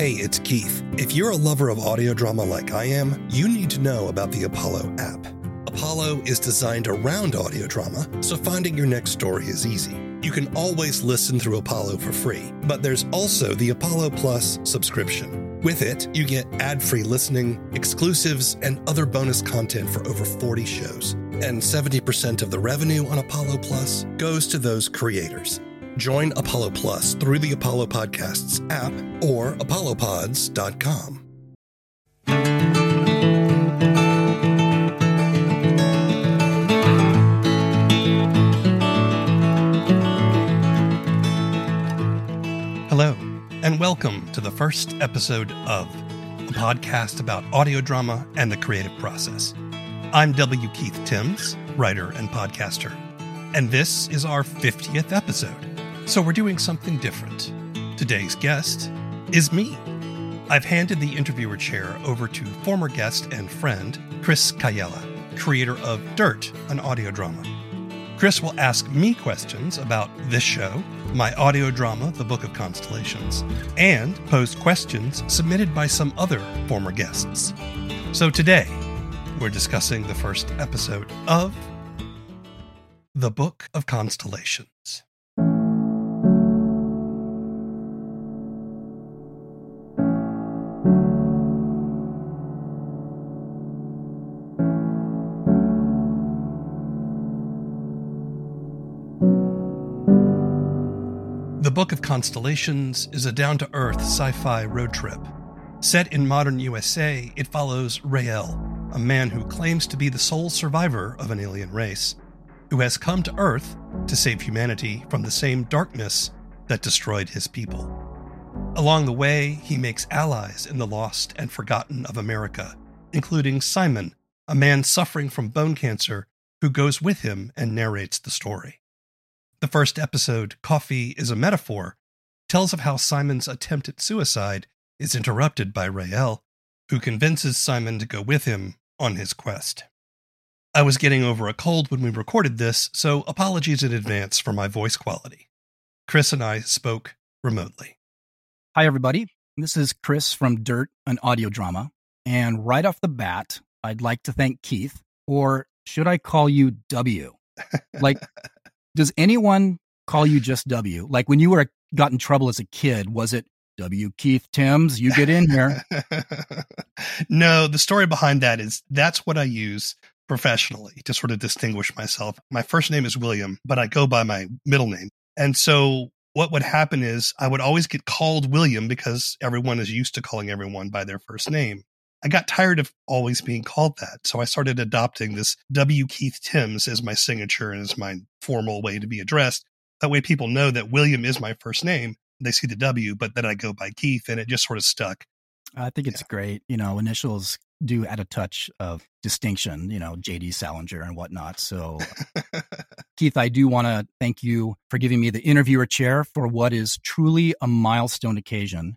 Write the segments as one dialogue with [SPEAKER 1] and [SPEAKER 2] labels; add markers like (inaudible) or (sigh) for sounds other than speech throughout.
[SPEAKER 1] Hey, it's Keith. If you're a lover of audio drama like I am, you need to know about the Apollo app. Apollo is designed around audio drama, so finding your next story is easy. You can always listen through Apollo for free, but there's also the Apollo Plus subscription. With it, you get ad free listening, exclusives, and other bonus content for over 40 shows. And 70% of the revenue on Apollo Plus goes to those creators. Join Apollo Plus through the Apollo Podcasts app or apollopods.com. Hello, and welcome to the first episode of a podcast about audio drama and the creative process. I'm W. Keith Tims, writer and podcaster, and this is our 50th episode. So we're doing something different. Today's guest is me. I've handed the interviewer chair over to former guest and friend Kris Kaiyala, creator of Dirt, an audio drama. Kris will ask me questions about this show, my audio drama, The Book of Constellations, and pose questions submitted by some other former guests. So today, we're discussing the first episode of The Book of Constellations. The Book of Constellations is a down to earth sci fi road trip. Set in modern USA, it follows Rael, a man who claims to be the sole survivor of an alien race, who has come to Earth to save humanity from the same darkness that destroyed his people. Along the way, he makes allies in the lost and forgotten of America, including Simon, a man suffering from bone cancer who goes with him and narrates the story. The first episode, Coffee is a Metaphor, tells of how Simon's attempt at suicide is interrupted by Rael, who convinces Simon to go with him on his quest. I was getting over a cold when we recorded this, so apologies in advance for my voice quality. Kris and I spoke remotely.
[SPEAKER 2] Hi, everybody. This is Kris from Dirt, an audio drama. And right off the bat, I'd like to thank Keith, or should I call you W? (laughs) Like, does anyone call you just W? Like when you were got in trouble as a kid, was it W Keith Tims? You get in here. (laughs)
[SPEAKER 1] no, the story behind that is that's what I use professionally to sort of distinguish myself. My first name is William, but I go by my middle name. And so what would happen is I would always get called William because everyone is used to calling everyone by their first name. I got tired of always being called that. So I started adopting this W. Keith Tims as my signature and as my formal way to be addressed. That way people know that William is my first name. They see the W, but then I go by Keith and it just sort of stuck.
[SPEAKER 2] I think it's yeah. great. You know, initials do add a touch of distinction, you know, JD Salinger and whatnot. So, (laughs) Keith, I do want to thank you for giving me the interviewer chair for what is truly a milestone occasion.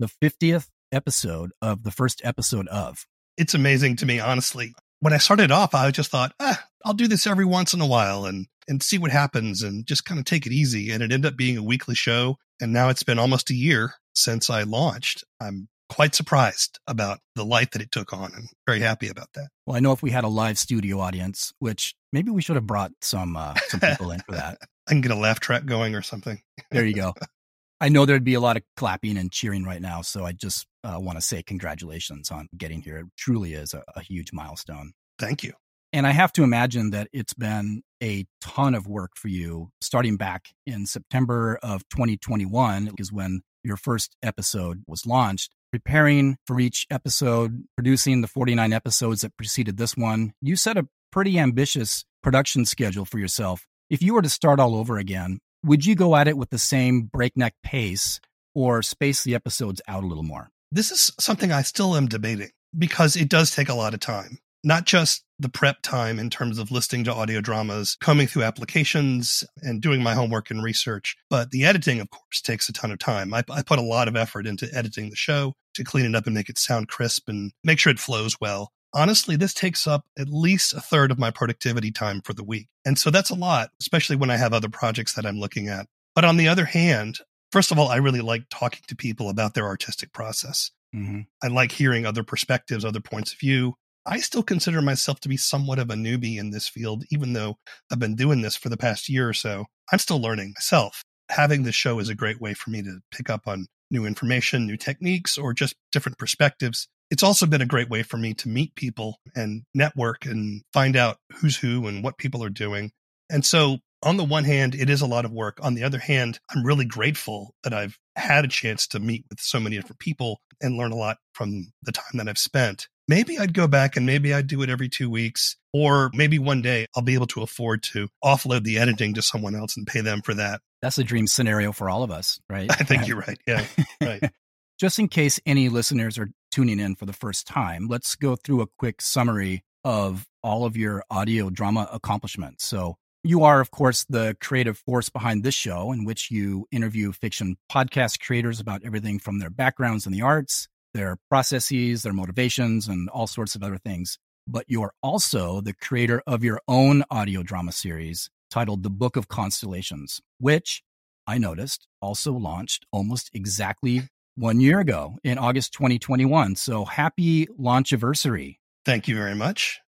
[SPEAKER 2] The 50th episode of the first episode of.
[SPEAKER 1] It's amazing to me, honestly. When I started off, I just thought, ah, I'll do this every once in a while and and see what happens and just kind of take it easy. And it ended up being a weekly show. And now it's been almost a year since I launched. I'm quite surprised about the light that it took on and very happy about that.
[SPEAKER 2] Well, I know if we had a live studio audience, which maybe we should have brought some uh, some people in for that. (laughs)
[SPEAKER 1] I can get a laugh track going or something.
[SPEAKER 2] there you go. (laughs) I know there'd be a lot of clapping and cheering right now, so I just uh, want to say congratulations on getting here. It truly is a, a huge milestone.
[SPEAKER 1] Thank you.
[SPEAKER 2] And I have to imagine that it's been a ton of work for you starting back in September of 2021 is when your first episode was launched. Preparing for each episode, producing the 49 episodes that preceded this one, you set a pretty ambitious production schedule for yourself. If you were to start all over again, would you go at it with the same breakneck pace or space the episodes out a little more?
[SPEAKER 1] This is something I still am debating because it does take a lot of time. Not just the prep time in terms of listening to audio dramas, combing through applications, and doing my homework and research, but the editing, of course, takes a ton of time. I, I put a lot of effort into editing the show to clean it up and make it sound crisp and make sure it flows well honestly, this takes up at least a third of my productivity time for the week. And so that's a lot, especially when I have other projects that I'm looking at. But on the other hand, First of all, I really like talking to people about their artistic process. Mm-hmm. I like hearing other perspectives, other points of view. I still consider myself to be somewhat of a newbie in this field, even though I've been doing this for the past year or so. I'm still learning myself. Having this show is a great way for me to pick up on new information, new techniques, or just different perspectives. It's also been a great way for me to meet people and network and find out who's who and what people are doing. And so, on the one hand, it is a lot of work. On the other hand, I'm really grateful that I've had a chance to meet with so many different people and learn a lot from the time that I've spent maybe I'd go back and maybe I'd do it every two weeks. Or maybe one day I'll be able to afford to offload the editing to someone else and pay them for that.
[SPEAKER 2] That's a dream scenario for all of us, right? (laughs)
[SPEAKER 1] I think you're right. Yeah. Right. (laughs)
[SPEAKER 2] Just in case any listeners are tuning in for the first time, let's go through a quick summary of all of your audio drama accomplishments. So, you are, of course, the creative force behind this show, in which you interview fiction podcast creators about everything from their backgrounds in the arts their processes, their motivations, and all sorts of other things. But you're also the creator of your own audio drama series titled The Book of Constellations, which I noticed also launched almost exactly one year ago in August 2021. So happy launch anniversary.
[SPEAKER 1] Thank you very much.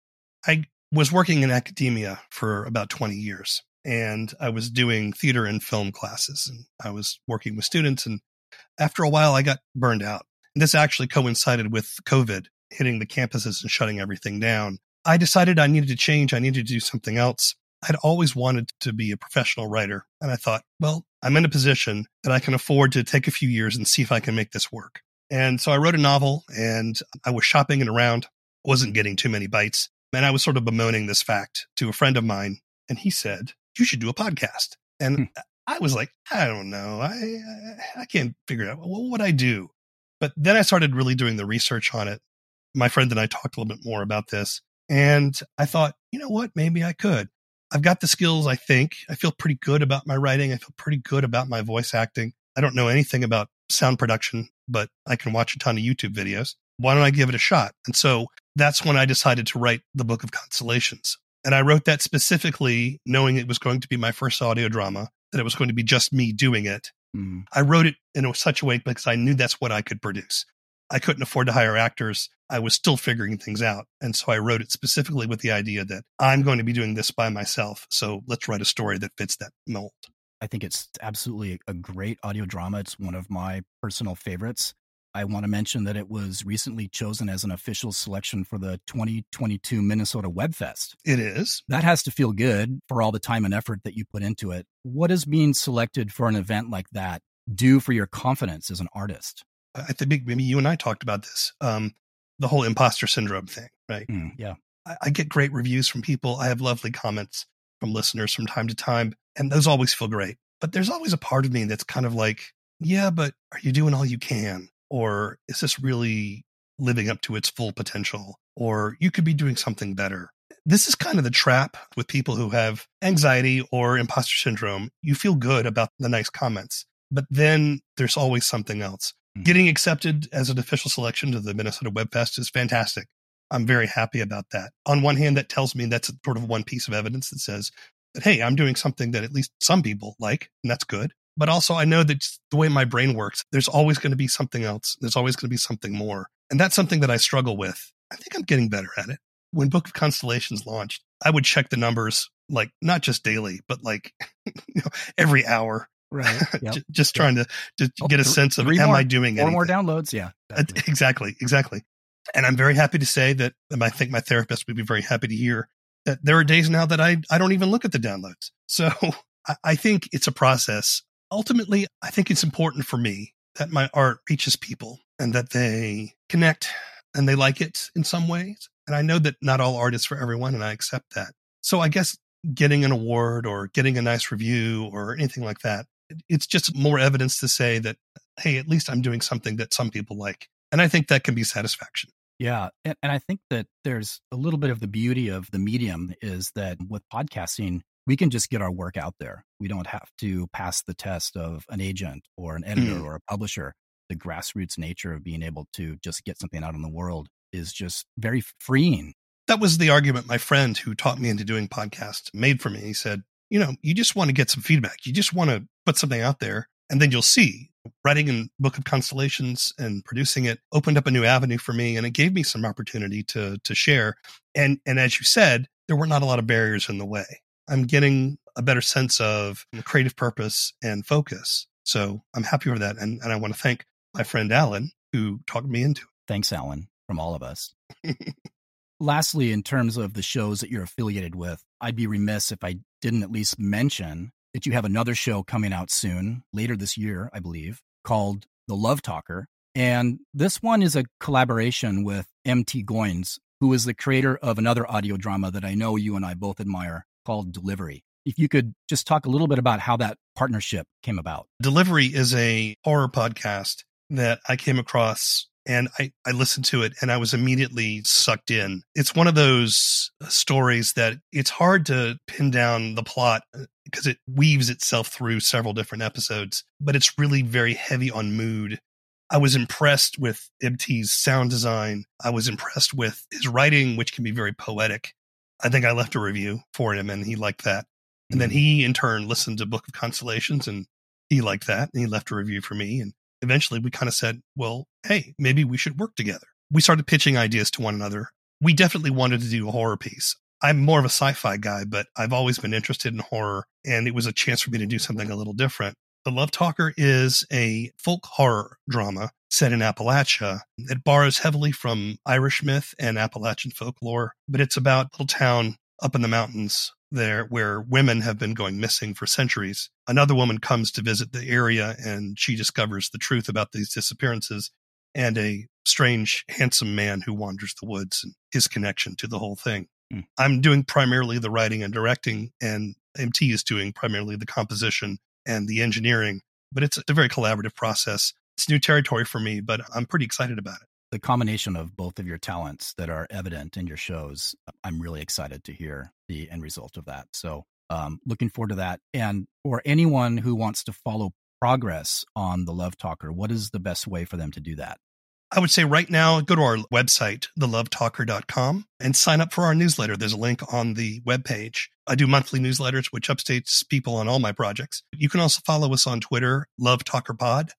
[SPEAKER 1] I was working in academia for about 20 years and I was doing theater and film classes and I was working with students. And after a while, I got burned out this actually coincided with COVID hitting the campuses and shutting everything down. I decided I needed to change. I needed to do something else. I'd always wanted to be a professional writer. And I thought, well, I'm in a position that I can afford to take a few years and see if I can make this work. And so I wrote a novel and I was shopping it around, wasn't getting too many bites. And I was sort of bemoaning this fact to a friend of mine. And he said, you should do a podcast. And hmm. I was like, I don't know. I, I can't figure out what would I do? But then I started really doing the research on it. My friend and I talked a little bit more about this. And I thought, you know what? Maybe I could. I've got the skills, I think. I feel pretty good about my writing. I feel pretty good about my voice acting. I don't know anything about sound production, but I can watch a ton of YouTube videos. Why don't I give it a shot? And so that's when I decided to write the Book of Constellations. And I wrote that specifically knowing it was going to be my first audio drama, that it was going to be just me doing it, Mm. I wrote it in such a way because I knew that's what I could produce. I couldn't afford to hire actors. I was still figuring things out. And so I wrote it specifically with the idea that I'm going to be doing this by myself. So let's write a story that fits that mold.
[SPEAKER 2] I think it's absolutely a great audio drama. It's one of my personal favorites. I want to mention that it was recently chosen as an official selection for the 2022 Minnesota WebFest.
[SPEAKER 1] It is.
[SPEAKER 2] That has to feel good for all the time and effort that you put into it. What does being selected for an event like that do for your confidence as an artist?
[SPEAKER 1] I think maybe you and I talked about this. Um, the whole imposter syndrome thing, right?
[SPEAKER 2] Mm, yeah.
[SPEAKER 1] I, I get great reviews from people. I have lovely comments from listeners from time to time, and those always feel great. But there's always a part of me that's kind of like, yeah, but are you doing all you can? Or is this really living up to its full potential? Or you could be doing something better. This is kind of the trap with people who have anxiety or imposter syndrome. You feel good about the nice comments, but then there's always something else. Mm-hmm. Getting accepted as an official selection to the Minnesota WebFest is fantastic. I'm very happy about that. On one hand, that tells me that's sort of one piece of evidence that says that, hey, I'm doing something that at least some people like, and that's good but also I know that the way my brain works, there's always going to be something else. There's always going to be something more. And that's something that I struggle with. I think I'm getting better at it. When Book of Constellations launched, I would check the numbers like not just daily, but like (laughs) you know, every hour.
[SPEAKER 2] Right. (laughs) Yep.
[SPEAKER 1] just trying to, to oh, get a sense of am
[SPEAKER 2] more,
[SPEAKER 1] I doing it?
[SPEAKER 2] Four more downloads. Yeah.
[SPEAKER 1] Exactly. exactly. Exactly. And I'm very happy to say that I think my therapist would be very happy to hear that there are days now that I, I don't even look at the downloads. (laughs) So I think it's a process ultimately, I think it's important for me that my art reaches people and that they connect and they like it in some ways. And I know that not all art is for everyone, and I accept that. So I guess getting an award or getting a nice review or anything like that, it's just more evidence to say that, hey, at least I'm doing something that some people like. And I think that can be satisfaction.
[SPEAKER 2] Yeah. And, and I think that there's a little bit of the beauty of the medium is that with podcasting, we can just get our work out there. We don't have to pass the test of an agent or an editor mm. or a publisher. The grassroots nature of being able to just get something out in the world is just very freeing.
[SPEAKER 1] That was the argument my friend who taught me into doing podcasts made for me. He said, you know, you just want to get some feedback. You just want to put something out there And then you'll see writing in Book of Constellations and producing it opened up a new avenue for me and it gave me some opportunity to to share. And and as you said, there were not a lot of barriers in the way. I'm getting a better sense of creative purpose and focus. So I'm happy with that. And, and I want to thank my friend Alan who talked me into it.
[SPEAKER 2] Thanks, Alan, from all of us. (laughs) Lastly, in terms of the shows that you're affiliated with, I'd be remiss if I didn't at least mention that you have another show coming out soon, later this year, I believe, called The Love Talker. And this one is a collaboration with MT Goins, who is the creator of another audio drama that I know you and I both admire called Delivery. If you could just talk a little bit about how that partnership came about.
[SPEAKER 1] Delivery is a horror podcast that I came across and I, I listened to it and I was immediately sucked in. It's one of those stories that it's hard to pin down the plot because uh, it weaves itself through several different episodes, but it's really very heavy on mood. I was impressed with MT's sound design. I was impressed with his writing, which can be very poetic. I think I left a review for him and he liked that. And then mm-hmm. he in turn listened to Book of Constellations and he liked that and he left a review for me. And eventually we kind of said, well, hey, maybe we should work together. We started pitching ideas to one another. We definitely wanted to do a horror piece. I'm more of a sci fi guy, but I've always been interested in horror, and it was a chance for me to do something a little different. The Love Talker is a folk horror drama set in Appalachia. It borrows heavily from Irish myth and Appalachian folklore, but it's about a little town up in the mountains there where women have been going missing for centuries. Another woman comes to visit the area and she discovers the truth about these disappearances and a strange, handsome man who wanders the woods and his connection to the whole thing. Mm. I'm doing primarily the writing and directing, and MT is doing primarily the composition and the engineering, but it's a very collaborative process. It's new territory for me, but I'm pretty excited about it
[SPEAKER 2] the combination of both of your talents that are evident in your shows, I'm really excited to hear the end result of that. So, um, looking forward to that. And for anyone who wants to follow progress on the Love Talker, what is the best way for them to do that?
[SPEAKER 1] I would say right now, go to our website, thelovetalker.com, and sign up for our newsletter. There's a link on the webpage. I do monthly newsletters, which updates people on all my projects. You can also follow us on Twitter, Love Talker Pod.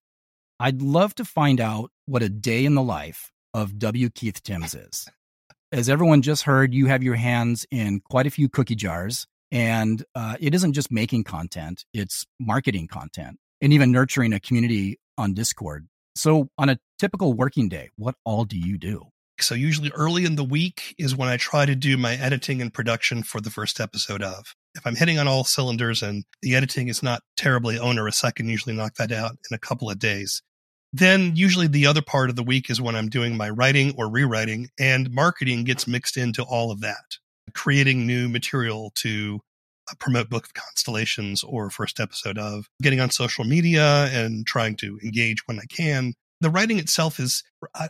[SPEAKER 2] I'd love to find out what a day in the life of W. Keith Tims is. As everyone just heard, you have your hands in quite a few cookie jars, and uh, it isn't just making content, it's marketing content and even nurturing a community on Discord. So, on a typical working day, what all do you do?
[SPEAKER 1] So, usually early in the week is when I try to do my editing and production for the first episode of. If I'm hitting on all cylinders and the editing is not terribly onerous, I can usually knock that out in a couple of days. Then usually the other part of the week is when I'm doing my writing or rewriting and marketing gets mixed into all of that, creating new material to uh, promote book of constellations or first episode of getting on social media and trying to engage when I can. The writing itself is,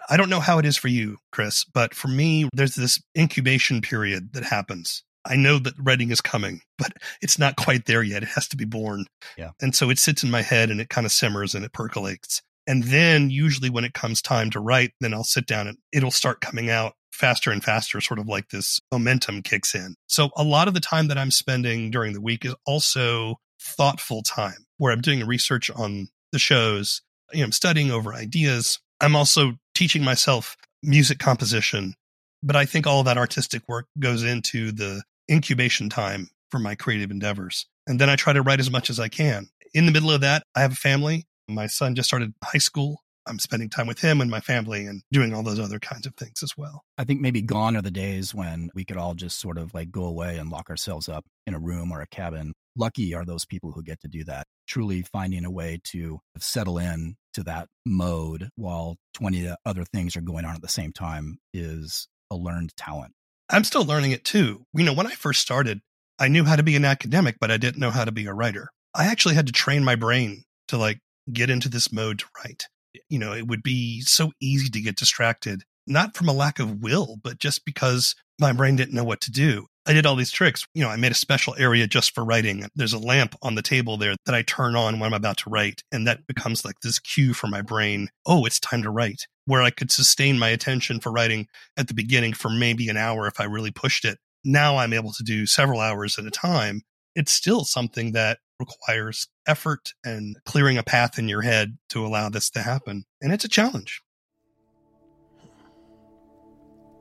[SPEAKER 1] I don't know how it is for you, Kris, but for me, there's this incubation period that happens. I know that writing is coming, but it's not quite there yet. It has to be born.
[SPEAKER 2] Yeah.
[SPEAKER 1] And so it sits in my head and it kind of simmers and it percolates. And then usually when it comes time to write, then I'll sit down and it'll start coming out faster and faster, sort of like this momentum kicks in. So a lot of the time that I'm spending during the week is also thoughtful time where I'm doing research on the shows. You know, I'm studying over ideas. I'm also teaching myself music composition. But I think all that artistic work goes into the incubation time for my creative endeavors. And then I try to write as much as I can. In the middle of that, I have a family. My son just started high school. I'm spending time with him and my family and doing all those other kinds of things as well.
[SPEAKER 2] I think maybe gone are the days when we could all just sort of like go away and lock ourselves up in a room or a cabin. Lucky are those people who get to do that. Truly finding a way to settle in to that mode while 20 other things are going on at the same time is a learned talent.
[SPEAKER 1] I'm still learning it too. You know, when I first started, I knew how to be an academic, but I didn't know how to be a writer. I actually had to train my brain to like get into this mode to write. You know, it would be so easy to get distracted, not from a lack of will, but just because my brain didn't know what to do. I did all these tricks. You know, I made a special area just for writing. There's a lamp on the table there that I turn on when I'm about to write. And that becomes like this cue for my brain. Oh, it's time to write where I could sustain my attention for writing at the beginning for maybe an hour if I really pushed it. Now I'm able to do several hours at a time. It's still something that requires effort and clearing a path in your head to allow this to happen. And it's a challenge.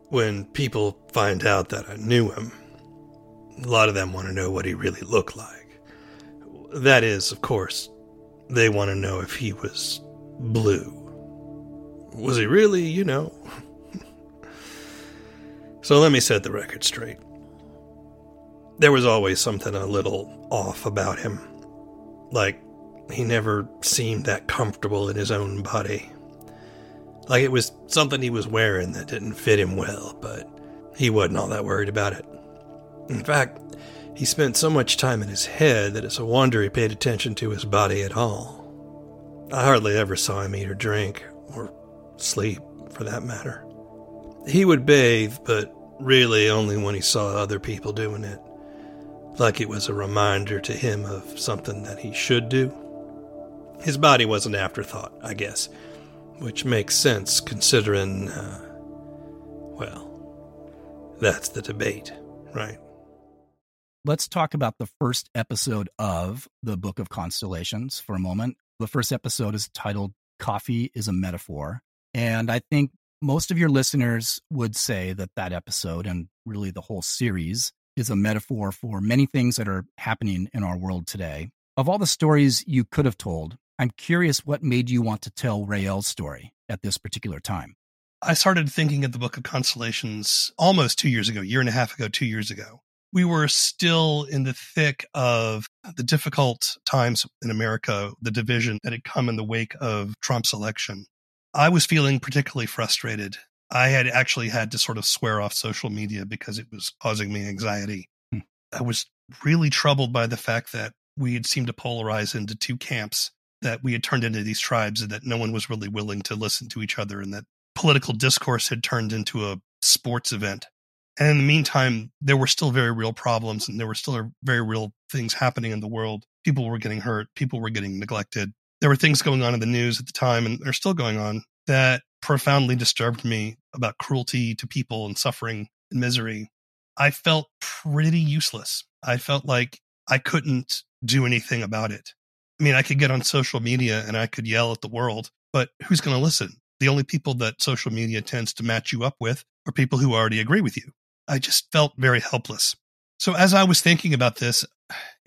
[SPEAKER 3] When people find out that I knew him, a lot of them want to know what he really looked like. That is, of course, they want to know if he was blue. Was he really, you know? (laughs) so let me set the record straight. There was always something a little off about him. Like, he never seemed that comfortable in his own body. Like it was something he was wearing that didn't fit him well, but he wasn't all that worried about it. In fact, he spent so much time in his head that it's a wonder he paid attention to his body at all. I hardly ever saw him eat or drink, or sleep for that matter. He would bathe, but really only when he saw other people doing it, like it was a reminder to him of something that he should do. His body was an afterthought, I guess, which makes sense considering, uh, well, that's the debate, right?
[SPEAKER 2] Let's talk about the first episode of the Book of Constellations for a moment. The first episode is titled Coffee is a Metaphor. And I think most of your listeners would say that that episode and really the whole series is a metaphor for many things that are happening in our world today. Of all the stories you could have told, I'm curious what made you want to tell Rael's story at this particular time.
[SPEAKER 1] I started thinking of the Book of Constellations almost two years ago, year and a half ago, two years ago. We were still in the thick of the difficult times in America, the division that had come in the wake of Trump's election. I was feeling particularly frustrated. I had actually had to sort of swear off social media because it was causing me anxiety. Hmm. I was really troubled by the fact that we had seemed to polarize into two camps that we had turned into these tribes and that no one was really willing to listen to each other and that political discourse had turned into a sports event. And in the meantime, there were still very real problems and there were still very real things happening in the world. People were getting hurt. People were getting neglected. There were things going on in the news at the time and they're still going on that profoundly disturbed me about cruelty to people and suffering and misery. I felt pretty useless. I felt like I couldn't do anything about it. I mean, I could get on social media and I could yell at the world, but who's going to listen? The only people that social media tends to match you up with are people who already agree with you. I just felt very helpless. So as I was thinking about this,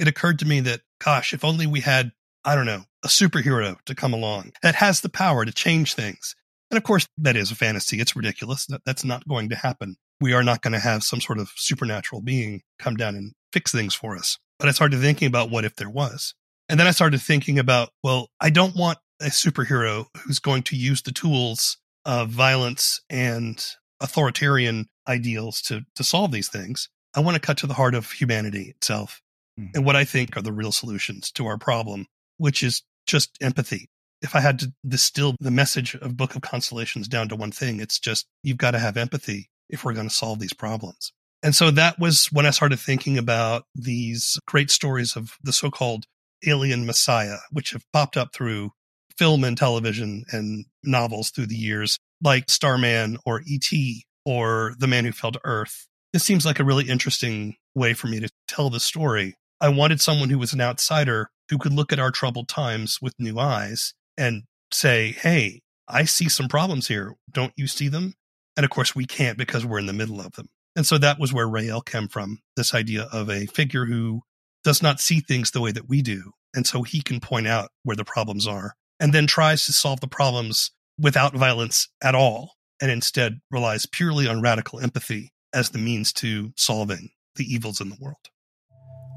[SPEAKER 1] it occurred to me that, gosh, if only we had, I don't know, a superhero to come along that has the power to change things. And of course, that is a fantasy. It's ridiculous. That's not going to happen. We are not going to have some sort of supernatural being come down and fix things for us. But I started thinking about what if there was. And then I started thinking about, well, I don't want a superhero who's going to use the tools of violence and authoritarian ideals to, to solve these things. I want to cut to the heart of humanity itself mm. and what I think are the real solutions to our problem, which is just empathy. If I had to distill the message of Book of Constellations down to one thing, it's just you've got to have empathy if we're going to solve these problems. And so that was when I started thinking about these great stories of the so called alien messiah, which have popped up through film and television and novels through the years, like Starman or E.T. or The Man Who Fell to Earth. This seems like a really interesting way for me to tell the story. I wanted someone who was an outsider who could look at our troubled times with new eyes and say, Hey, I see some problems here. Don't you see them? And of course, we can't because we're in the middle of them. And so that was where Rael came from this idea of a figure who does not see things the way that we do. And so he can point out where the problems are and then tries to solve the problems without violence at all and instead relies purely on radical empathy as the means to solving the evils in the world.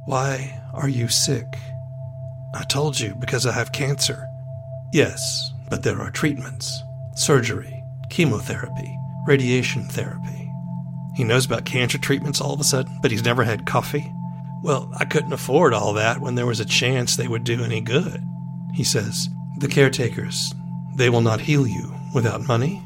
[SPEAKER 3] Why are you sick? I told you because I have cancer. Yes, but there are treatments surgery, chemotherapy, radiation therapy. He knows about cancer treatments all of a sudden, but he's never had coffee. Well, I couldn't afford all that when there was a chance they would do any good. He says, The caretakers, they will not heal you without money.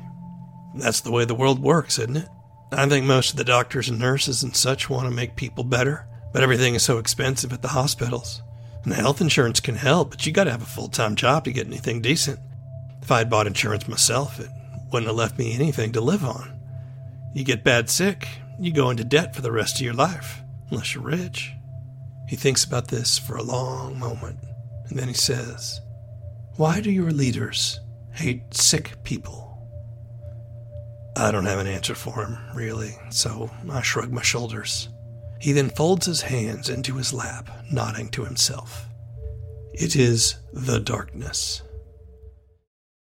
[SPEAKER 3] That's the way the world works, isn't it? I think most of the doctors and nurses and such want to make people better, but everything is so expensive at the hospitals. And health insurance can help, but you gotta have a full time job to get anything decent. If I had bought insurance myself, it wouldn't have left me anything to live on. You get bad sick, you go into debt for the rest of your life, unless you're rich. He thinks about this for a long moment, and then he says, Why do your leaders hate sick people? I don't have an answer for him, really, so I shrug my shoulders. He then folds his hands into his lap, nodding to himself. It is the darkness.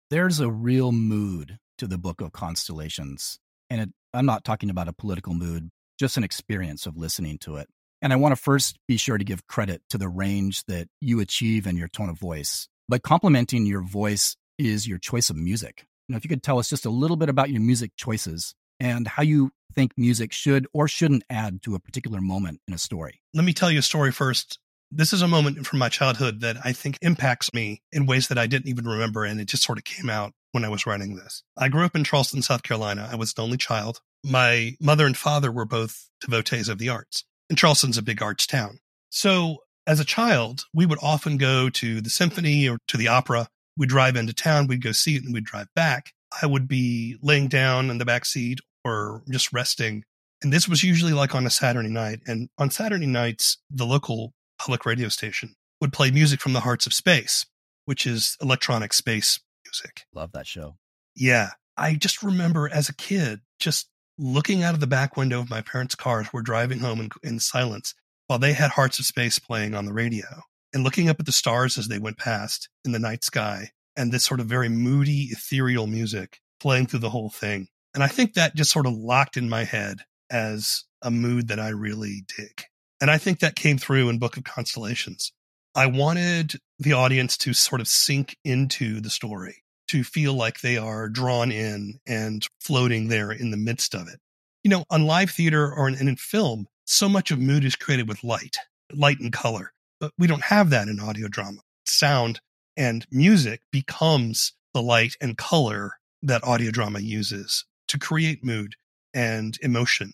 [SPEAKER 2] There's a real mood to the Book of Constellations. And it, I'm not talking about a political mood, just an experience of listening to it. And I want to first be sure to give credit to the range that you achieve in your tone of voice. But complementing your voice is your choice of music. Know, if you could tell us just a little bit about your music choices and how you think music should or shouldn't add to a particular moment in a story.
[SPEAKER 1] Let me tell you a story first. This is a moment from my childhood that I think impacts me in ways that I didn't even remember, and it just sort of came out when I was writing this. I grew up in Charleston, South Carolina. I was the only child. My mother and father were both devotees of the arts, and Charleston's a big arts town. So as a child, we would often go to the symphony or to the opera We'd drive into town, we'd go see it, and we'd drive back. I would be laying down in the back seat or just resting. And this was usually like on a Saturday night. And on Saturday nights, the local public radio station would play music from the Hearts of Space, which is electronic space music.
[SPEAKER 2] Love that show.
[SPEAKER 1] Yeah. I just remember as a kid just looking out of the back window of my parents' cars. We're driving home in, in silence while they had Hearts of Space playing on the radio and looking up at the stars as they went past in the night sky and this sort of very moody, ethereal music playing through the whole thing. And I think that just sort of locked in my head as a mood that I really dig. And I think that came through in Book of Constellations. I wanted the audience to sort of sink into the story, to feel like they are drawn in and floating there in the midst of it. You know, on live theater or in, in film, so much of mood is created with light, light and color. But we don't have that in audio drama. Sound and music becomes the light and color that audio drama uses to create mood and emotion.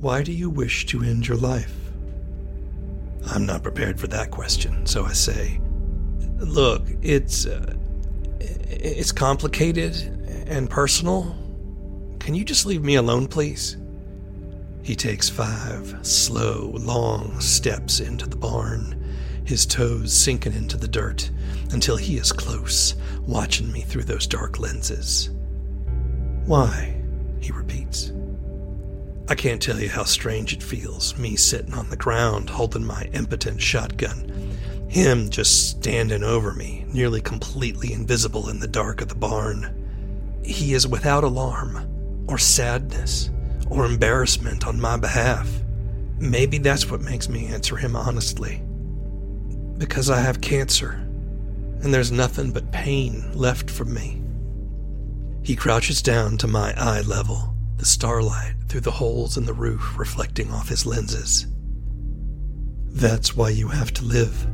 [SPEAKER 3] Why do you wish to end your life? I'm not prepared for that question, so I say, look, it's uh, it's complicated and personal. Can you just leave me alone, please? He takes five slow, long steps into the barn, his toes sinking into the dirt until he is close, watching me through those dark lenses. Why? he repeats. I can't tell you how strange it feels, me sitting on the ground holding my impotent shotgun, him just standing over me, nearly completely invisible in the dark of the barn. He is without alarm or sadness or embarrassment on my behalf. Maybe that's what makes me answer him honestly. Because I have cancer, and there's nothing but pain left from me. He crouches down to my eye level, the starlight through the holes in the roof reflecting off his lenses. That's why you have to live.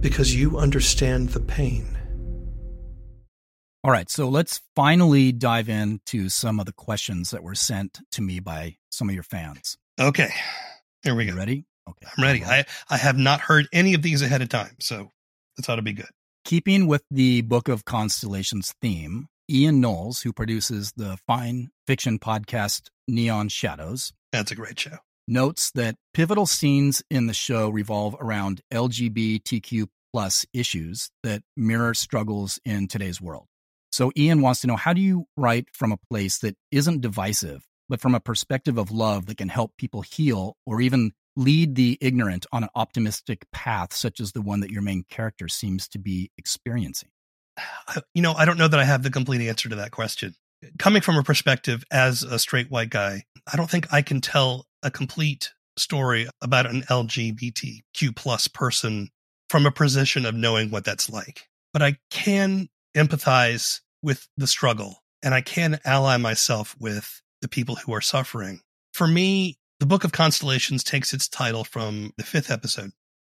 [SPEAKER 3] Because you understand the pain.
[SPEAKER 2] All right, so let's finally dive into some of the questions that were sent to me by some of your fans.
[SPEAKER 1] Okay, here we go.
[SPEAKER 2] You ready? Okay,
[SPEAKER 1] I'm ready. I, I have not heard any of these ahead of time, so this ought to be good.
[SPEAKER 2] Keeping with the Book of Constellations theme, Ian Knowles, who produces the fine fiction podcast Neon Shadows,
[SPEAKER 1] that's a great show,
[SPEAKER 2] notes that pivotal scenes in the show revolve around LGBTQ plus issues that mirror struggles in today's world. So Ian wants to know how do you write from a place that isn't divisive, but from a perspective of love that can help people heal or even lead the ignorant on an optimistic path, such as the one that your main character seems to be experiencing?
[SPEAKER 1] You know, I don't know that I have the complete answer to that question. Coming from a perspective as a straight white guy, I don't think I can tell a complete story about an LGBTQ plus person from a position of knowing what that's like. But I can empathize with the struggle and I can ally myself with the people who are suffering. For me, the Book of Constellations takes its title from the fifth episode,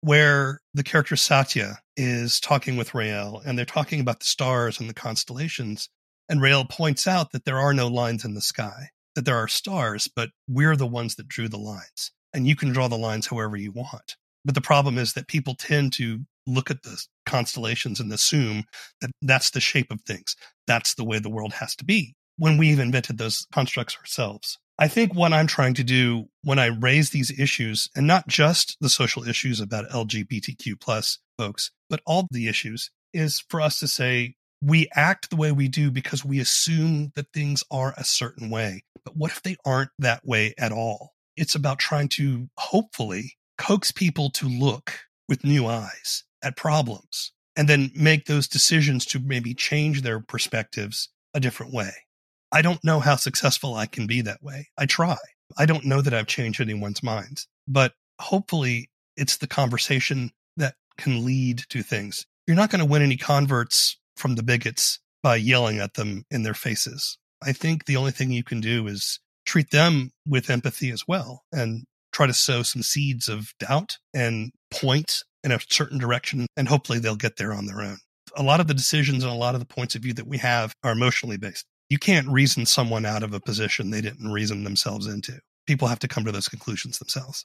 [SPEAKER 1] where the character Satya is talking with Rael and they're talking about the stars and the constellations. And Rael points out that there are no lines in the sky, that there are stars, but we're the ones that drew the lines. And you can draw the lines however you want. But the problem is that people tend to look at the constellations and assume that that's the shape of things. That's the way the world has to be when we've invented those constructs ourselves. I think what I'm trying to do when I raise these issues, and not just the social issues about LGBTQ plus folks, but all the issues, is for us to say we act the way we do because we assume that things are a certain way. But what if they aren't that way at all? It's about trying to hopefully coax people to look with new eyes at problems and then make those decisions to maybe change their perspectives a different way. I don't know how successful I can be that way. I try. I don't know that I've changed anyone's minds, but hopefully it's the conversation that can lead to things. You're not going to win any converts from the bigots by yelling at them in their faces. I think the only thing you can do is treat them with empathy as well and try to sow some seeds of doubt and point in a certain direction, and hopefully they'll get there on their own. A lot of the decisions and a lot of the points of view that we have are emotionally based. You can't reason someone out of a position they didn't reason themselves into. People have to come to those conclusions themselves.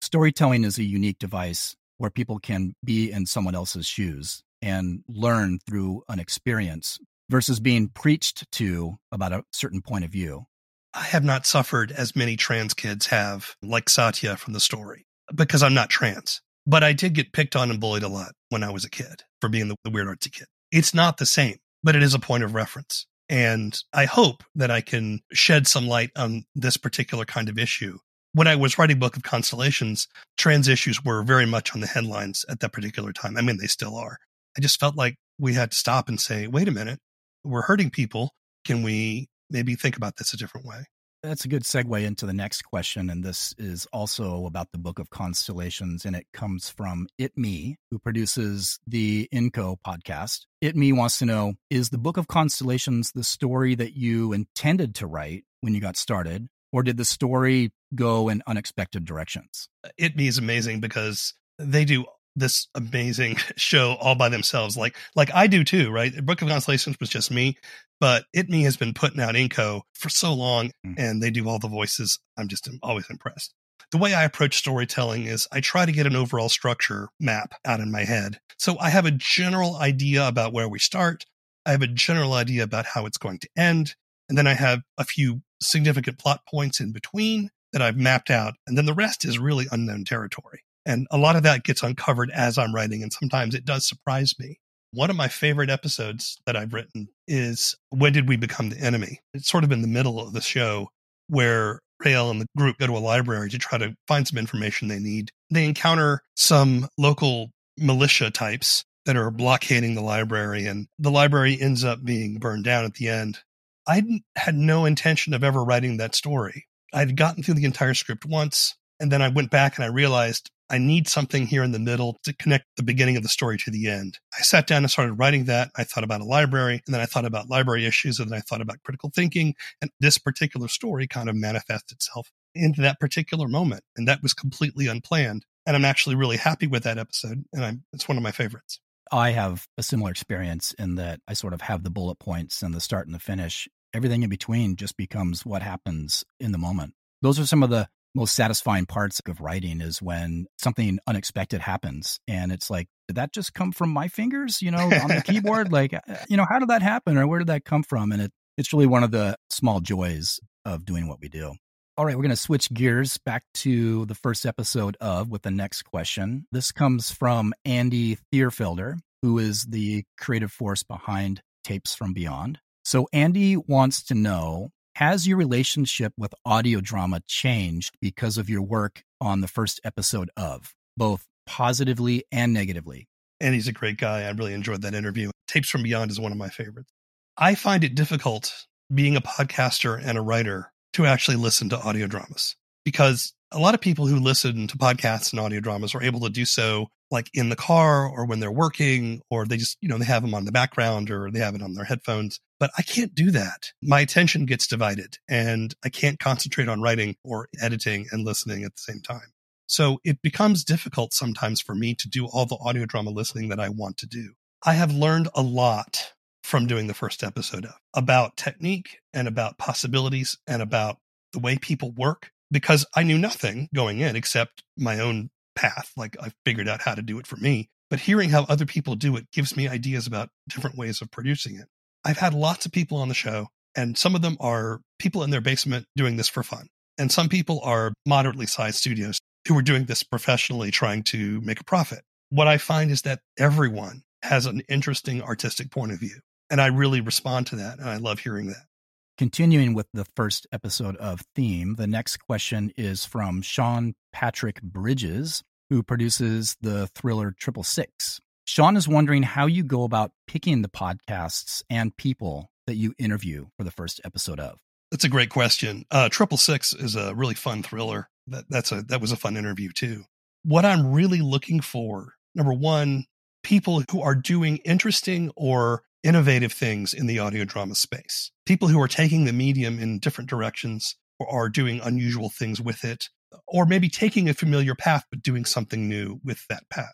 [SPEAKER 2] Storytelling is a unique device where people can be in someone else's shoes and learn through an experience versus being preached to about a certain point of view.
[SPEAKER 1] I have not suffered as many trans kids have, like Satya from the story, because I'm not trans. But I did get picked on and bullied a lot when I was a kid for being the, the weird artsy kid. It's not the same, but it is a point of reference. And I hope that I can shed some light on this particular kind of issue. When I was writing Book of Constellations, trans issues were very much on the headlines at that particular time. I mean, they still are. I just felt like we had to stop and say, wait a minute, we're hurting people. Can we maybe think about this a different way?
[SPEAKER 2] That's a good segue into the next question. And this is also about the Book of Constellations. And it comes from It Me, who produces the INCO podcast. It Me wants to know Is the Book of Constellations the story that you intended to write when you got started? Or did the story go in unexpected directions?
[SPEAKER 1] Uh, it Me is amazing because they do this amazing (laughs) show all by themselves like like I do too right The Book of Constellations was just me but It Me has been putting out Inco for so long mm. and they do all the voices I'm just always impressed the way I approach storytelling is I try to get an overall structure map out in my head so I have a general idea about where we start I have a general idea about how it's going to end and then I have a few significant plot points in between that I've mapped out and then the rest is really unknown territory and a lot of that gets uncovered as I'm writing. And sometimes it does surprise me. One of my favorite episodes that I've written is When Did We Become the Enemy? It's sort of in the middle of the show where Rael and the group go to a library to try to find some information they need. They encounter some local militia types that are blockading the library, and the library ends up being burned down at the end. I had no intention of ever writing that story. I'd gotten through the entire script once, and then I went back and I realized I need something here in the middle to connect the beginning of the story to the end. I sat down and started writing that. I thought about a library and then I thought about library issues and then I thought about critical thinking. And this particular story kind of manifests itself into that particular moment. And that was completely unplanned. And I'm actually really happy with that episode. And I'm, it's one of my favorites.
[SPEAKER 2] I have a similar experience in that I sort of have the bullet points and the start and the finish. Everything in between just becomes what happens in the moment. Those are some of the most satisfying parts of writing is when something unexpected happens. And it's like did that just come from my fingers you know on the (laughs) keyboard? Like uh, you know how did that happen or where did that come from? And it, it's really one of the small joys of doing what we do. All right we're going to switch gears back to the first episode of with the next question. This comes from andy thierfelder who is the creative force behind tapes from beyond. So andy wants to know has your relationship with audio drama changed because of your work on the first episode of, both positively and negatively?
[SPEAKER 1] And he's a great guy. I really enjoyed that interview. Tapes from Beyond is one of my favorites. I find it difficult being a podcaster and a writer to actually listen to audio dramas because a lot of people who listen to podcasts and audio dramas are able to do so like in the car or when they're working or they just, you know, they have them on the background or they have it on their headphones. But I can't do that. My attention gets divided and I can't concentrate on writing or editing and listening at the same time. So it becomes difficult sometimes for me to do all the audio drama listening that I want to do. I have learned a lot from doing the first episode of about technique and about possibilities and about the way people work because I knew nothing going in except my own path. Like I figured out how to do it for me. But hearing how other people do it gives me ideas about different ways of producing it. I've had lots of people on the show, and some of them are people in their basement doing this for fun. And some people are moderately sized studios who are doing this professionally trying to make a profit. What I find is that everyone has an interesting artistic point of view. And I really respond to that. And I love hearing that.
[SPEAKER 2] Continuing with the first episode of Theme, the next question is from Sean Patrick Bridges, who produces the thriller Triple Six. Sean is wondering how you go about picking the podcasts and people that you interview for the first episode of.
[SPEAKER 1] That's a great question. Uh, Triple Six is a really fun thriller. That that's a that was a fun interview too. What I'm really looking for, number one, people who are doing interesting or innovative things in the audio drama space. People who are taking the medium in different directions or are doing unusual things with it, or maybe taking a familiar path but doing something new with that path.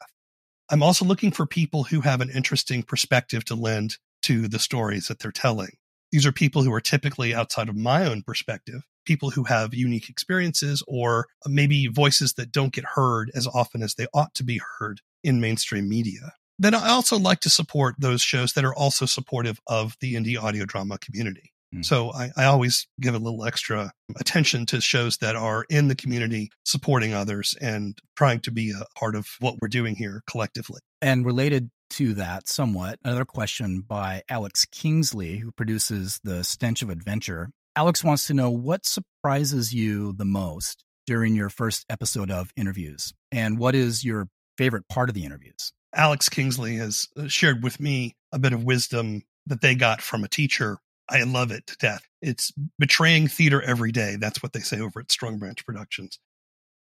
[SPEAKER 1] I'm also looking for people who have an interesting perspective to lend to the stories that they're telling. These are people who are typically outside of my own perspective, people who have unique experiences or maybe voices that don't get heard as often as they ought to be heard in mainstream media. Then I also like to support those shows that are also supportive of the indie audio drama community. Mm. So I, I, always give a little extra attention to shows that are in the community, supporting others and trying to be a part of what we're doing here collectively.
[SPEAKER 2] And related to that somewhat, another question by Alex Kingsley, who produces The Stench of Adventure. Alex wants to know what surprises you the most during your first episode of interviews, and what is your favorite part of the interviews?
[SPEAKER 1] Alex Kingsley has uh, shared with me a bit of wisdom that they got from a teacher. I love it to death. It's betraying theater every day. That's what they say over at Strong Branch Productions.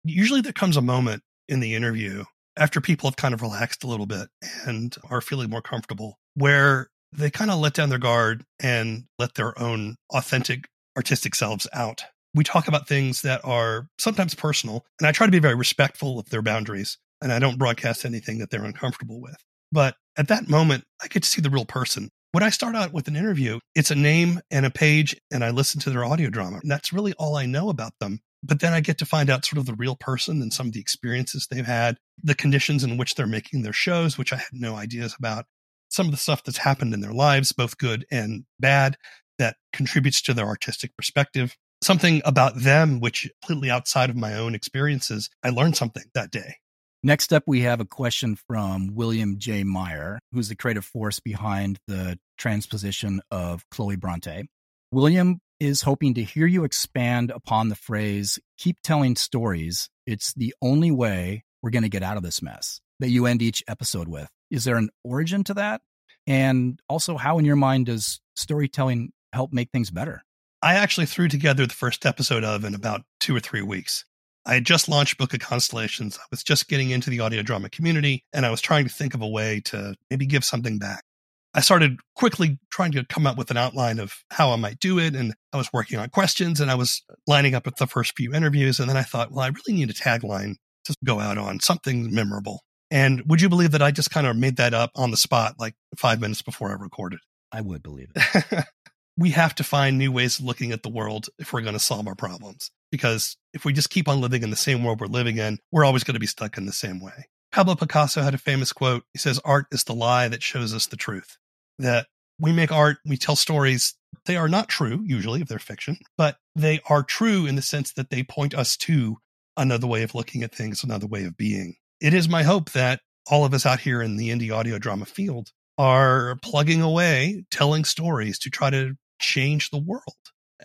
[SPEAKER 1] Usually there comes a moment in the interview after people have kind of relaxed a little bit and are feeling more comfortable where they kind of let down their guard and let their own authentic artistic selves out. We talk about things that are sometimes personal, and I try to be very respectful of their boundaries and I don't broadcast anything that they're uncomfortable with. But at that moment, I get to see the real person. When I start out with an interview, it's a name and a page, and I listen to their audio drama. And that's really all I know about them. But then I get to find out sort of the real person and some of the experiences they've had, the conditions in which they're making their shows, which I had no ideas about, some of the stuff that's happened in their lives, both good and bad, that contributes to their artistic perspective. Something about them, which completely outside of my own experiences, I learned something that day.
[SPEAKER 2] Next up, we have a question from William J. Meyer, who's the creative force behind the transposition of Chloe Bronte. William is hoping to hear you expand upon the phrase, keep telling stories. It's the only way we're going to get out of this mess that you end each episode with. Is there an origin to that? And also, how in your mind does storytelling help make things better?
[SPEAKER 1] I actually threw together the first episode of in about two or three weeks. I had just launched Book of Constellations. I was just getting into the audio drama community and I was trying to think of a way to maybe give something back. I started quickly trying to come up with an outline of how I might do it. And I was working on questions and I was lining up with the first few interviews. And then I thought, well, I really need a tagline to go out on something memorable. And would you believe that I just kind of made that up on the spot, like five minutes before I recorded?
[SPEAKER 2] I would believe it. (laughs)
[SPEAKER 1] we have to find new ways of looking at the world if we're going to solve our problems because if we just keep on living in the same world we're living in, we're always going to be stuck in the same way. Pablo Picasso had a famous quote. He says, Art is the lie that shows us the truth. That we make art, we tell stories. They are not true, usually, if they're fiction, but they are true in the sense that they point us to another way of looking at things, another way of being. It is my hope that all of us out here in the indie audio drama field are plugging away, telling stories to try to change the world.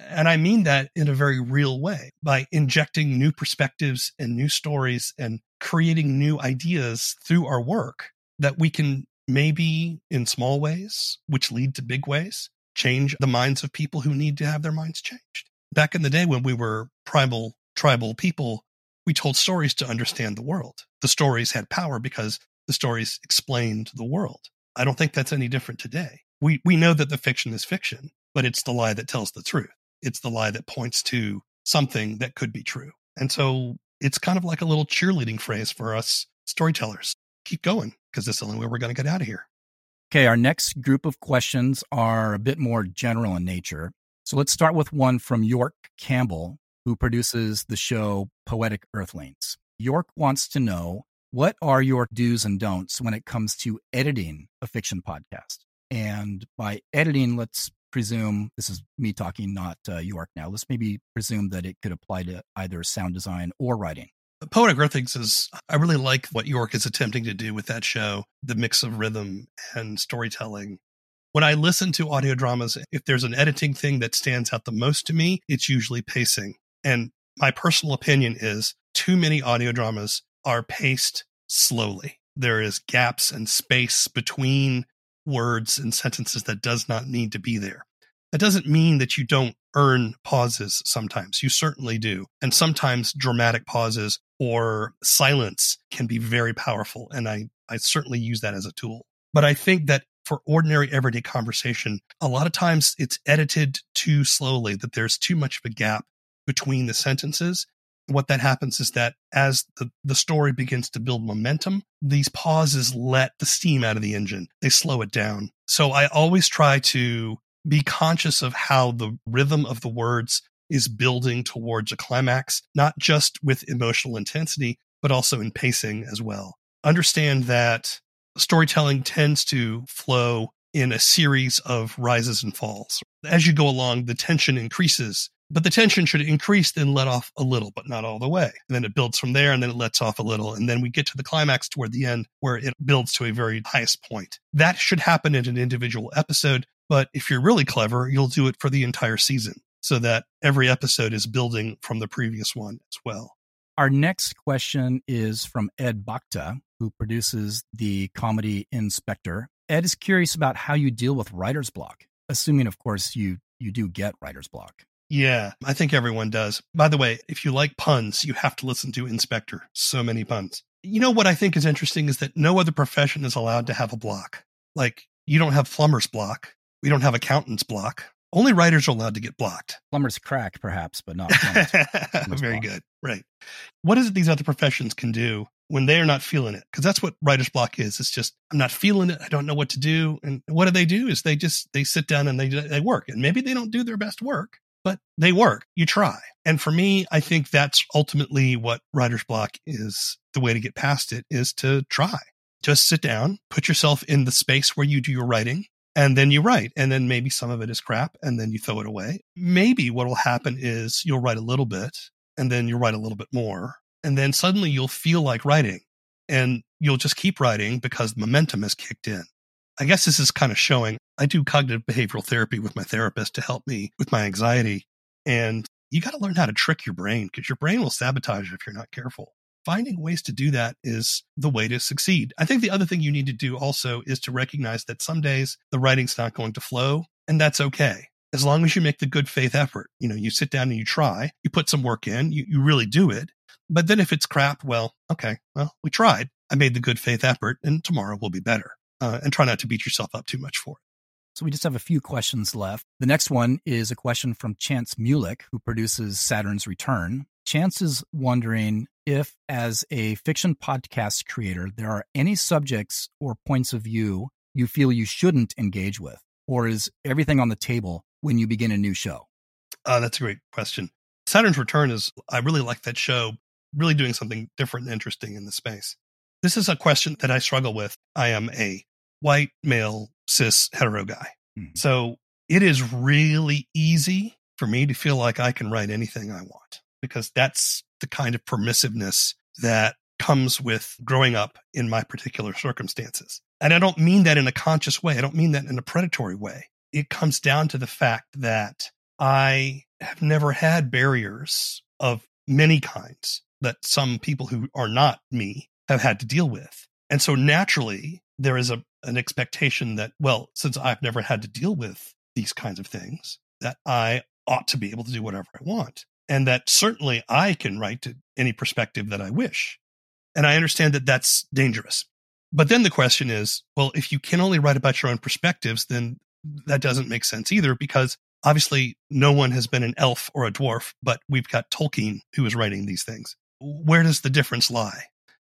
[SPEAKER 1] And I mean that in a very real way by injecting new perspectives and new stories and creating new ideas through our work that we can maybe in small ways, which lead to big ways, change the minds of people who need to have their minds changed. Back in the day when we were primal, tribal people, we told stories to understand the world. The stories had power because the stories explained the world. I don't think that's any different today. We, we know that the fiction is fiction, but it's the lie that tells the truth it's the lie that points to something that could be true. And so it's kind of like a little cheerleading phrase for us storytellers. Keep going because this is the only way we're going to get out of here.
[SPEAKER 2] Okay, our next group of questions are a bit more general in nature. So let's start with one from York Campbell, who produces the show Poetic Earthlings. York wants to know what are your do's and don'ts when it comes to editing a fiction podcast? And by editing, let's presume this is me talking, not uh, York now. Let's maybe presume that it could apply to either sound design or writing.
[SPEAKER 1] Poetic Earthlings is, I really like what York is attempting to do with that show, the mix of rhythm and storytelling. When I listen to audio dramas, if there's an editing thing that stands out the most to me, it's usually pacing. And my personal opinion is too many audio dramas are paced slowly. There is gaps and space between words and sentences that does not need to be there. That doesn't mean that you don't earn pauses sometimes. You certainly do. And sometimes dramatic pauses or silence can be very powerful. And I, I certainly use that as a tool. But I think that for ordinary everyday conversation, a lot of times it's edited too slowly, that there's too much of a gap between the sentences. What that happens is that as the, the story begins to build momentum, these pauses let the steam out of the engine. They slow it down. So I always try to be conscious of how the rhythm of the words is building towards a climax, not just with emotional intensity, but also in pacing as well. Understand that storytelling tends to flow in a series of rises and falls. As you go along, the tension increases, but the tension should increase, then let off a little, but not all the way. And then it builds from there and then it lets off a little. And then we get to the climax toward the end where it builds to a very highest point. That should happen in an individual episode. But if you're really clever, you'll do it for the entire season so that every episode is building from the previous one as well.
[SPEAKER 2] Our next question is from Ed Bakta, who produces the comedy In/Spectre. Ed is curious about how you deal with writer's block, assuming, of course, you you do get writer's block.
[SPEAKER 1] Yeah, I think everyone does. By the way, if you like puns, you have to listen to In/Spectre. So many puns. You know what I think is interesting is that no other profession is allowed to have a block. Like you don't have plumber's block. We don't have accountant's block. Only writers are allowed to get blocked.
[SPEAKER 2] Plumber's crack, perhaps, but not (laughs)
[SPEAKER 1] Very block. good. Right. What is it these other professions can do when they are not feeling it? Because that's what writer's block is. It's just, I'm not feeling it. I don't know what to do. And what do they do is they just, they sit down and they, they work. And maybe they don't do their best work, but they work. You try. And for me, I think that's ultimately what writer's block is the way to get past it is to try. Just sit down, put yourself in the space where you do your writing, and then you write and then maybe some of it is crap and then you throw it away maybe what will happen is you'll write a little bit and then you'll write a little bit more and then suddenly you'll feel like writing and you'll just keep writing because momentum has kicked in i guess this is kind of showing i do cognitive behavioral therapy with my therapist to help me with my anxiety and you got to learn how to trick your brain because your brain will sabotage if you're not careful finding ways to do that is the way to succeed. I think the other thing you need to do also is to recognize that some days the writing's not going to flow, and that's okay. As long as you make the good faith effort, you know, you sit down and you try, you put some work in, you, you really do it. But then if it's crap, well, okay, well, we tried. I made the good faith effort, and tomorrow will be better. Uh, and try not to beat yourself up too much for it.
[SPEAKER 2] So we just have a few questions left. The next one is a question from Chance Mulick, who produces Saturn's Return. Chance is wondering if, as a fiction podcast creator, there are any subjects or points of view you feel you shouldn't engage with, or is everything on the table when you begin a new show?
[SPEAKER 1] Uh, that's a great question. Saturn's Return is, I really like that show, really doing something different and interesting in the space. This is a question that I struggle with. I am a white, male, cis, hetero guy. Mm-hmm. So it is really easy for me to feel like I can write anything I want because that's the kind of permissiveness that comes with growing up in my particular circumstances. And I don't mean that in a conscious way. I don't mean that in a predatory way. It comes down to the fact that I have never had barriers of many kinds that some people who are not me have had to deal with. And so naturally, there is a, an expectation that, well, since I've never had to deal with these kinds of things, that I ought to be able to do whatever I want and that certainly I can write to any perspective that I wish. And I understand that that's dangerous. But then the question is, well, if you can only write about your own perspectives, then that doesn't make sense either because obviously no one has been an elf or a dwarf, but we've got Tolkien who is writing these things. Where does the difference lie?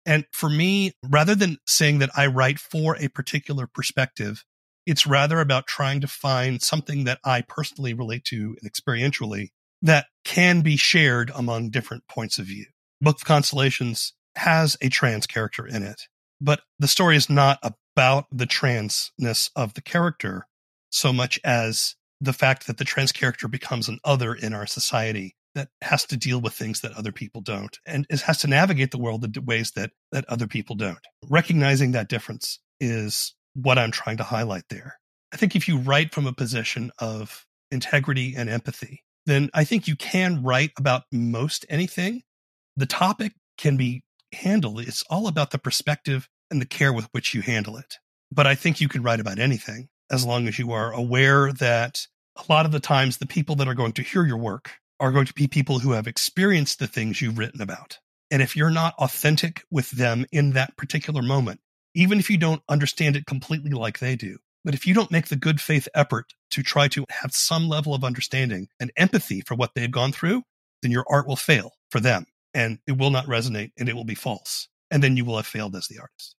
[SPEAKER 1] And for me, rather than saying that I write for a particular perspective, it's rather about trying to find something that I personally relate to experientially that can be shared among different points of view. Book of Constellations has a trans character in it, but the story is not about the transness of the character so much as the fact that the trans character becomes an other in our society that has to deal with things that other people don't and it has to navigate the world in ways that that other people don't. Recognizing that difference is what I'm trying to highlight there. I think if you write from a position of integrity and empathy, then I think you can write about most anything. The topic can be handled. It's all about the perspective and the care with which you handle it. But I think you can write about anything as long as you are aware that a lot of the times the people that are going to hear your work are going to be people who have experienced the things you've written about. And if you're not authentic with them in that particular moment, even if you don't understand it completely like they do, but if you don't make the good faith effort to try to have some level of understanding and empathy for what they've gone through, then your art will fail for them and it will not resonate and it will be false. And then you will have failed as the artist.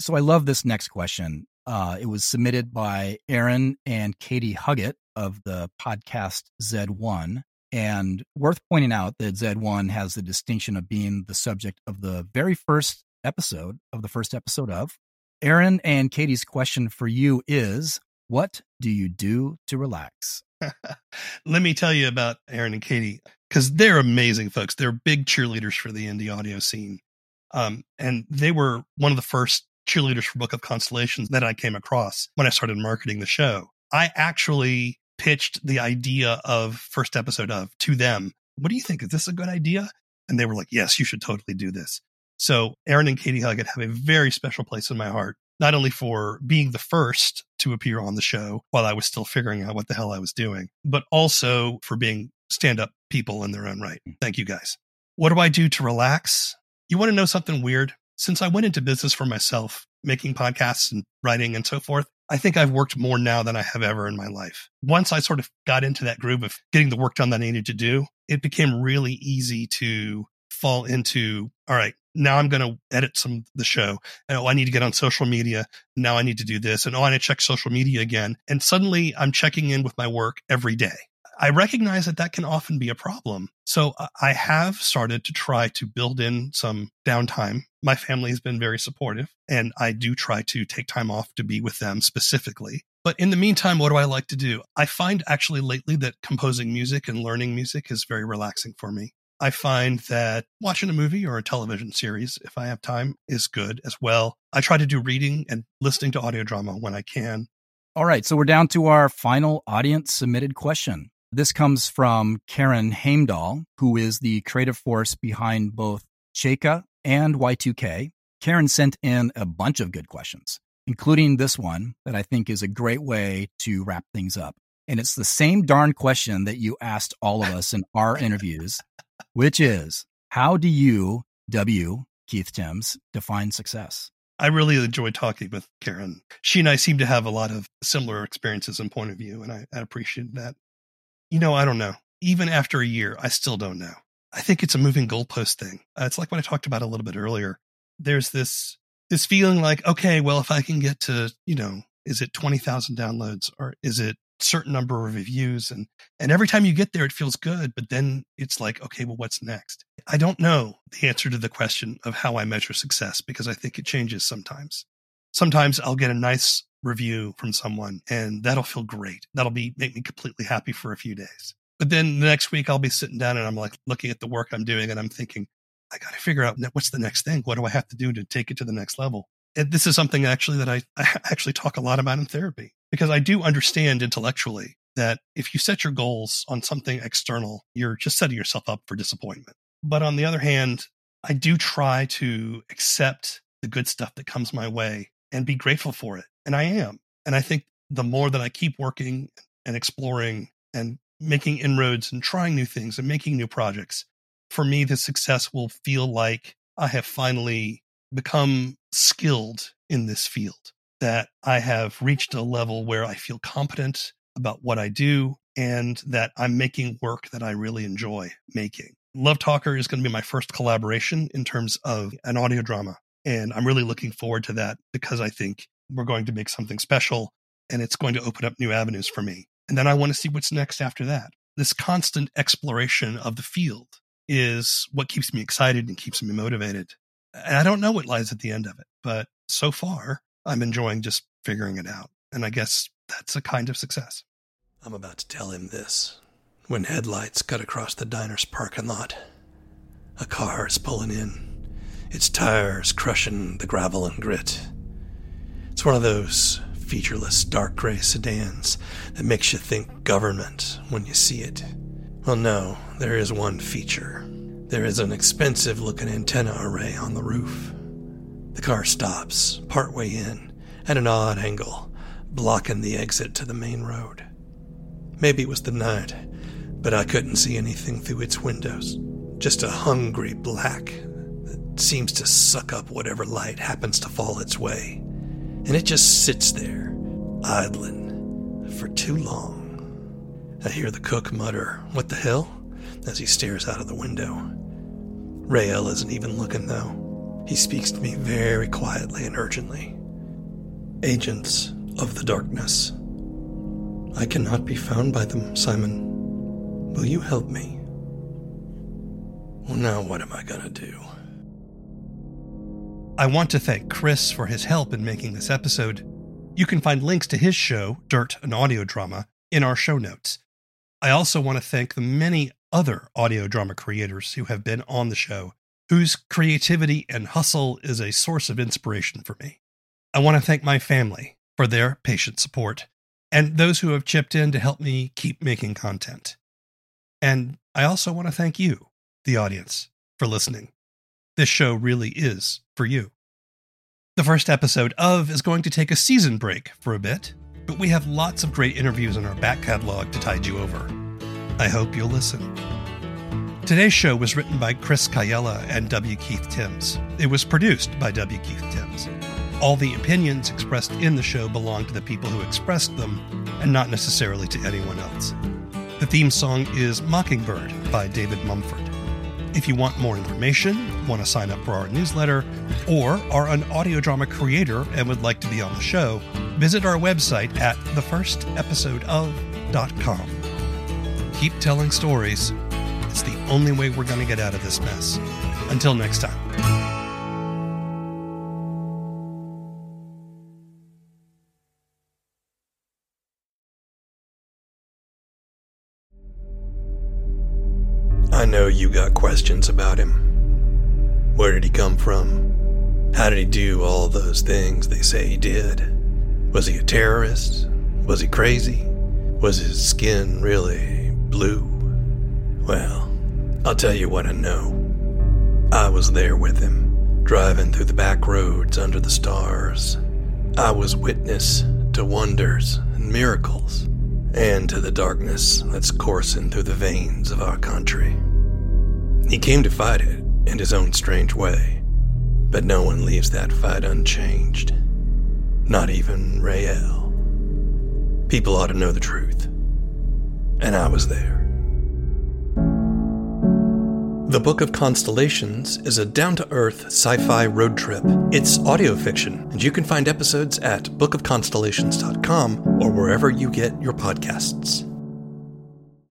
[SPEAKER 2] So I love this next question. Uh, it was submitted by Aaron and Katie Huggett of the podcast Z1. And worth pointing out that Z1 has the distinction of being the subject of the very first episode of the first episode of. Aaron and Katie's question for you is What do you do to relax? (laughs)
[SPEAKER 1] Let me tell you about Aaron and Katie because they're amazing folks. They're big cheerleaders for the indie audio scene. Um, and they were one of the first cheerleaders for Book of Constellations that I came across when I started marketing the show. I actually pitched the idea of first episode of to them. What do you think? Is this a good idea? And they were like, yes, you should totally do this. So Aaron and Katie Huggett have a very special place in my heart, not only for being the first to appear on the show while I was still figuring out what the hell I was doing, but also for being stand up people in their own right. Mm. Thank you guys. What do I do to relax? You want to know something weird? Since I went into business for myself, making podcasts and writing and so forth, I think I've worked more now than I have ever in my life. Once I sort of got into that groove of getting the work done that I needed to do, it became really easy to fall into, all right, now I'm going to edit some the show. And, oh, I need to get on social media. Now I need to do this. And oh, I need to check social media again. And suddenly I'm checking in with my work every day. I recognize that that can often be a problem. So I have started to try to build in some downtime. My family has been very supportive and I do try to take time off to be with them specifically. But in the meantime, what do I like to do? I find actually lately that composing music and learning music is very relaxing for me. I find that watching a movie or a television series, if I have time, is good as well. I try to do reading and listening to audio drama when I can.
[SPEAKER 2] All right, so we're down to our final audience submitted question. This comes from Karen Heimdahl, who is the creative force behind both Cheka and Y2K. Karen sent in a bunch of good questions, including this one that I think is a great way to wrap things up. And it's the same darn question that you asked all of us in our interviews, (laughs) which is how do you, W, Keith Tims, define success?
[SPEAKER 1] I really enjoy talking with Karen. She and I seem to have a lot of similar experiences and point of view, and I, I appreciate that. You know, I don't know. Even after a year, I still don't know. I think it's a moving goalpost thing. Uh, it's like what I talked about a little bit earlier. There's this this feeling like, okay, well, if I can get to, you know, is it 20,000 downloads or is it certain number of reviews and and every time you get there it feels good but then it's like okay well what's next i don't know the answer to the question of how i measure success because i think it changes sometimes sometimes i'll get a nice review from someone and that'll feel great. That'll be make me completely happy for a few days. But then the next week I'll be sitting down and I'm like looking at the work I'm doing and I'm thinking, I got to figure out what's the next thing. What do I have to do to take it to the next level? And this is something actually that I, (laughs) I actually talk a lot about in therapy because I do understand intellectually that if you set your goals on something external, you're just setting yourself up for disappointment. But on the other hand, I do try to accept the good stuff that comes my way and be grateful for it. And I am. And I think the more that I keep working and exploring and making inroads and trying new things and making new projects, for me, the success will feel like I have finally become skilled in this field, that I have reached a level where I feel competent about what I do and that I'm making work that I really enjoy making. Love Talker is going to be my first collaboration in terms of an audio drama. And I'm really looking forward to that because I think we're going to make something special and it's going to open up new avenues for me. And then I want to see what's next after that. This constant exploration of the field is what keeps me excited and keeps me motivated. And I don't know what lies at the end of it, but so far I'm enjoying just figuring it out. And I guess that's a kind of success. I'm about to tell him this when headlights cut across the diner's parking lot. A car is pulling in, its tires crushing the gravel and grit. It's one of those featureless dark gray sedans that makes you think government when you see it. Well, no, there is one feature. There is an expensive looking antenna array on the roof. The car stops, partway in, at an odd angle, blocking the exit to the main road. Maybe it was the night, but I couldn't see anything through its windows. Just a hungry black that seems to suck up whatever light happens to fall its way. And it just sits there, idling, for too long. I hear the cook mutter, What the hell? as he stares out of the window. Rael isn't even looking, though. He speaks to me very quietly and urgently. Agents of the darkness. I cannot be found by them, Simon. Will you help me? Well, now what am I gonna do?
[SPEAKER 4] I want to thank Kris for his help in making this episode. You can find links to his show, Dirt, an audio drama, in our show notes. I also want to thank the many other audio drama creators who have been on the show, whose creativity and hustle is a source of inspiration for me. I want to thank my family for their patient support and those who have chipped in to help me keep making content. And I also want to thank you, the audience, for listening. This show really is for you. The first episode of is going to take a season break for a bit but we have lots of great interviews in our back catalog to tide you over. I hope you'll listen. Today's show was written by Kris Kaiyala and W. Keith Tims. It was produced by W. Keith Tims. All the opinions expressed in the show belong to the people who expressed them, and not necessarily to anyone else. The theme song is Mockingbird by David Mumford. If you want more information, want to sign up for our newsletter, or are an audio drama creator and would like to be on the show, visit our website at thefirstepisodeof.com. Keep telling stories. It's the only way we're going to get out of this mess. Until next time.
[SPEAKER 1] Questions about him. Where did he come from? How did he do all those things they say he did? Was he a terrorist? Was he crazy? Was his skin really blue? Well, I'll tell you what I know. I was there with him, driving through the back roads under the stars. I was witness to wonders and miracles and to the darkness that's coursing through the veins of our country. He came to fight it in his own strange way, but no one leaves that fight unchanged. Not even Rael. People ought to know the truth. And I was there. The Book of Constellations is a down to earth sci fi road trip. It's audio fiction, and you can find episodes at bookofconstellations.com or wherever you get your podcasts.